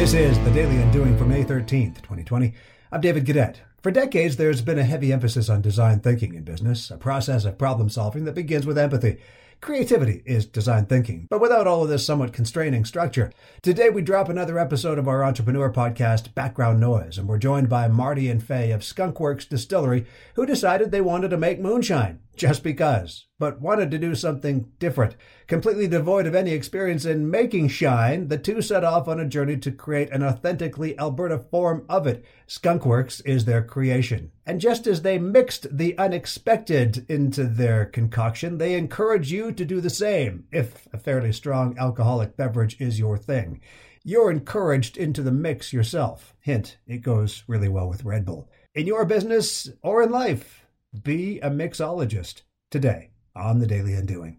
This is the Daily Undoing for May 13th, 2020. I'm David Cadet. For decades, there's been a heavy emphasis on design thinking in business, a process of problem solving that begins with empathy. Creativity is design thinking, but without all of this somewhat constraining structure. Today, we drop another episode of our entrepreneur podcast, Background Noise, and we're joined by Marty and Faye of Skunkworks Distillery, who decided they wanted to make moonshine just because, but wanted to do something different. Completely devoid of any experience in making shine, the two set off on a journey to create an authentically Alberta form of it. Skunkworks is their creation. And just as they mixed the unexpected into their concoction, they encourage you to do the same, if a fairly strong alcoholic beverage is your thing. You're encouraged into the mix yourself. Hint, it goes really well with Red Bull. In your business or in life, be a mixologist today on the Daily Undoing.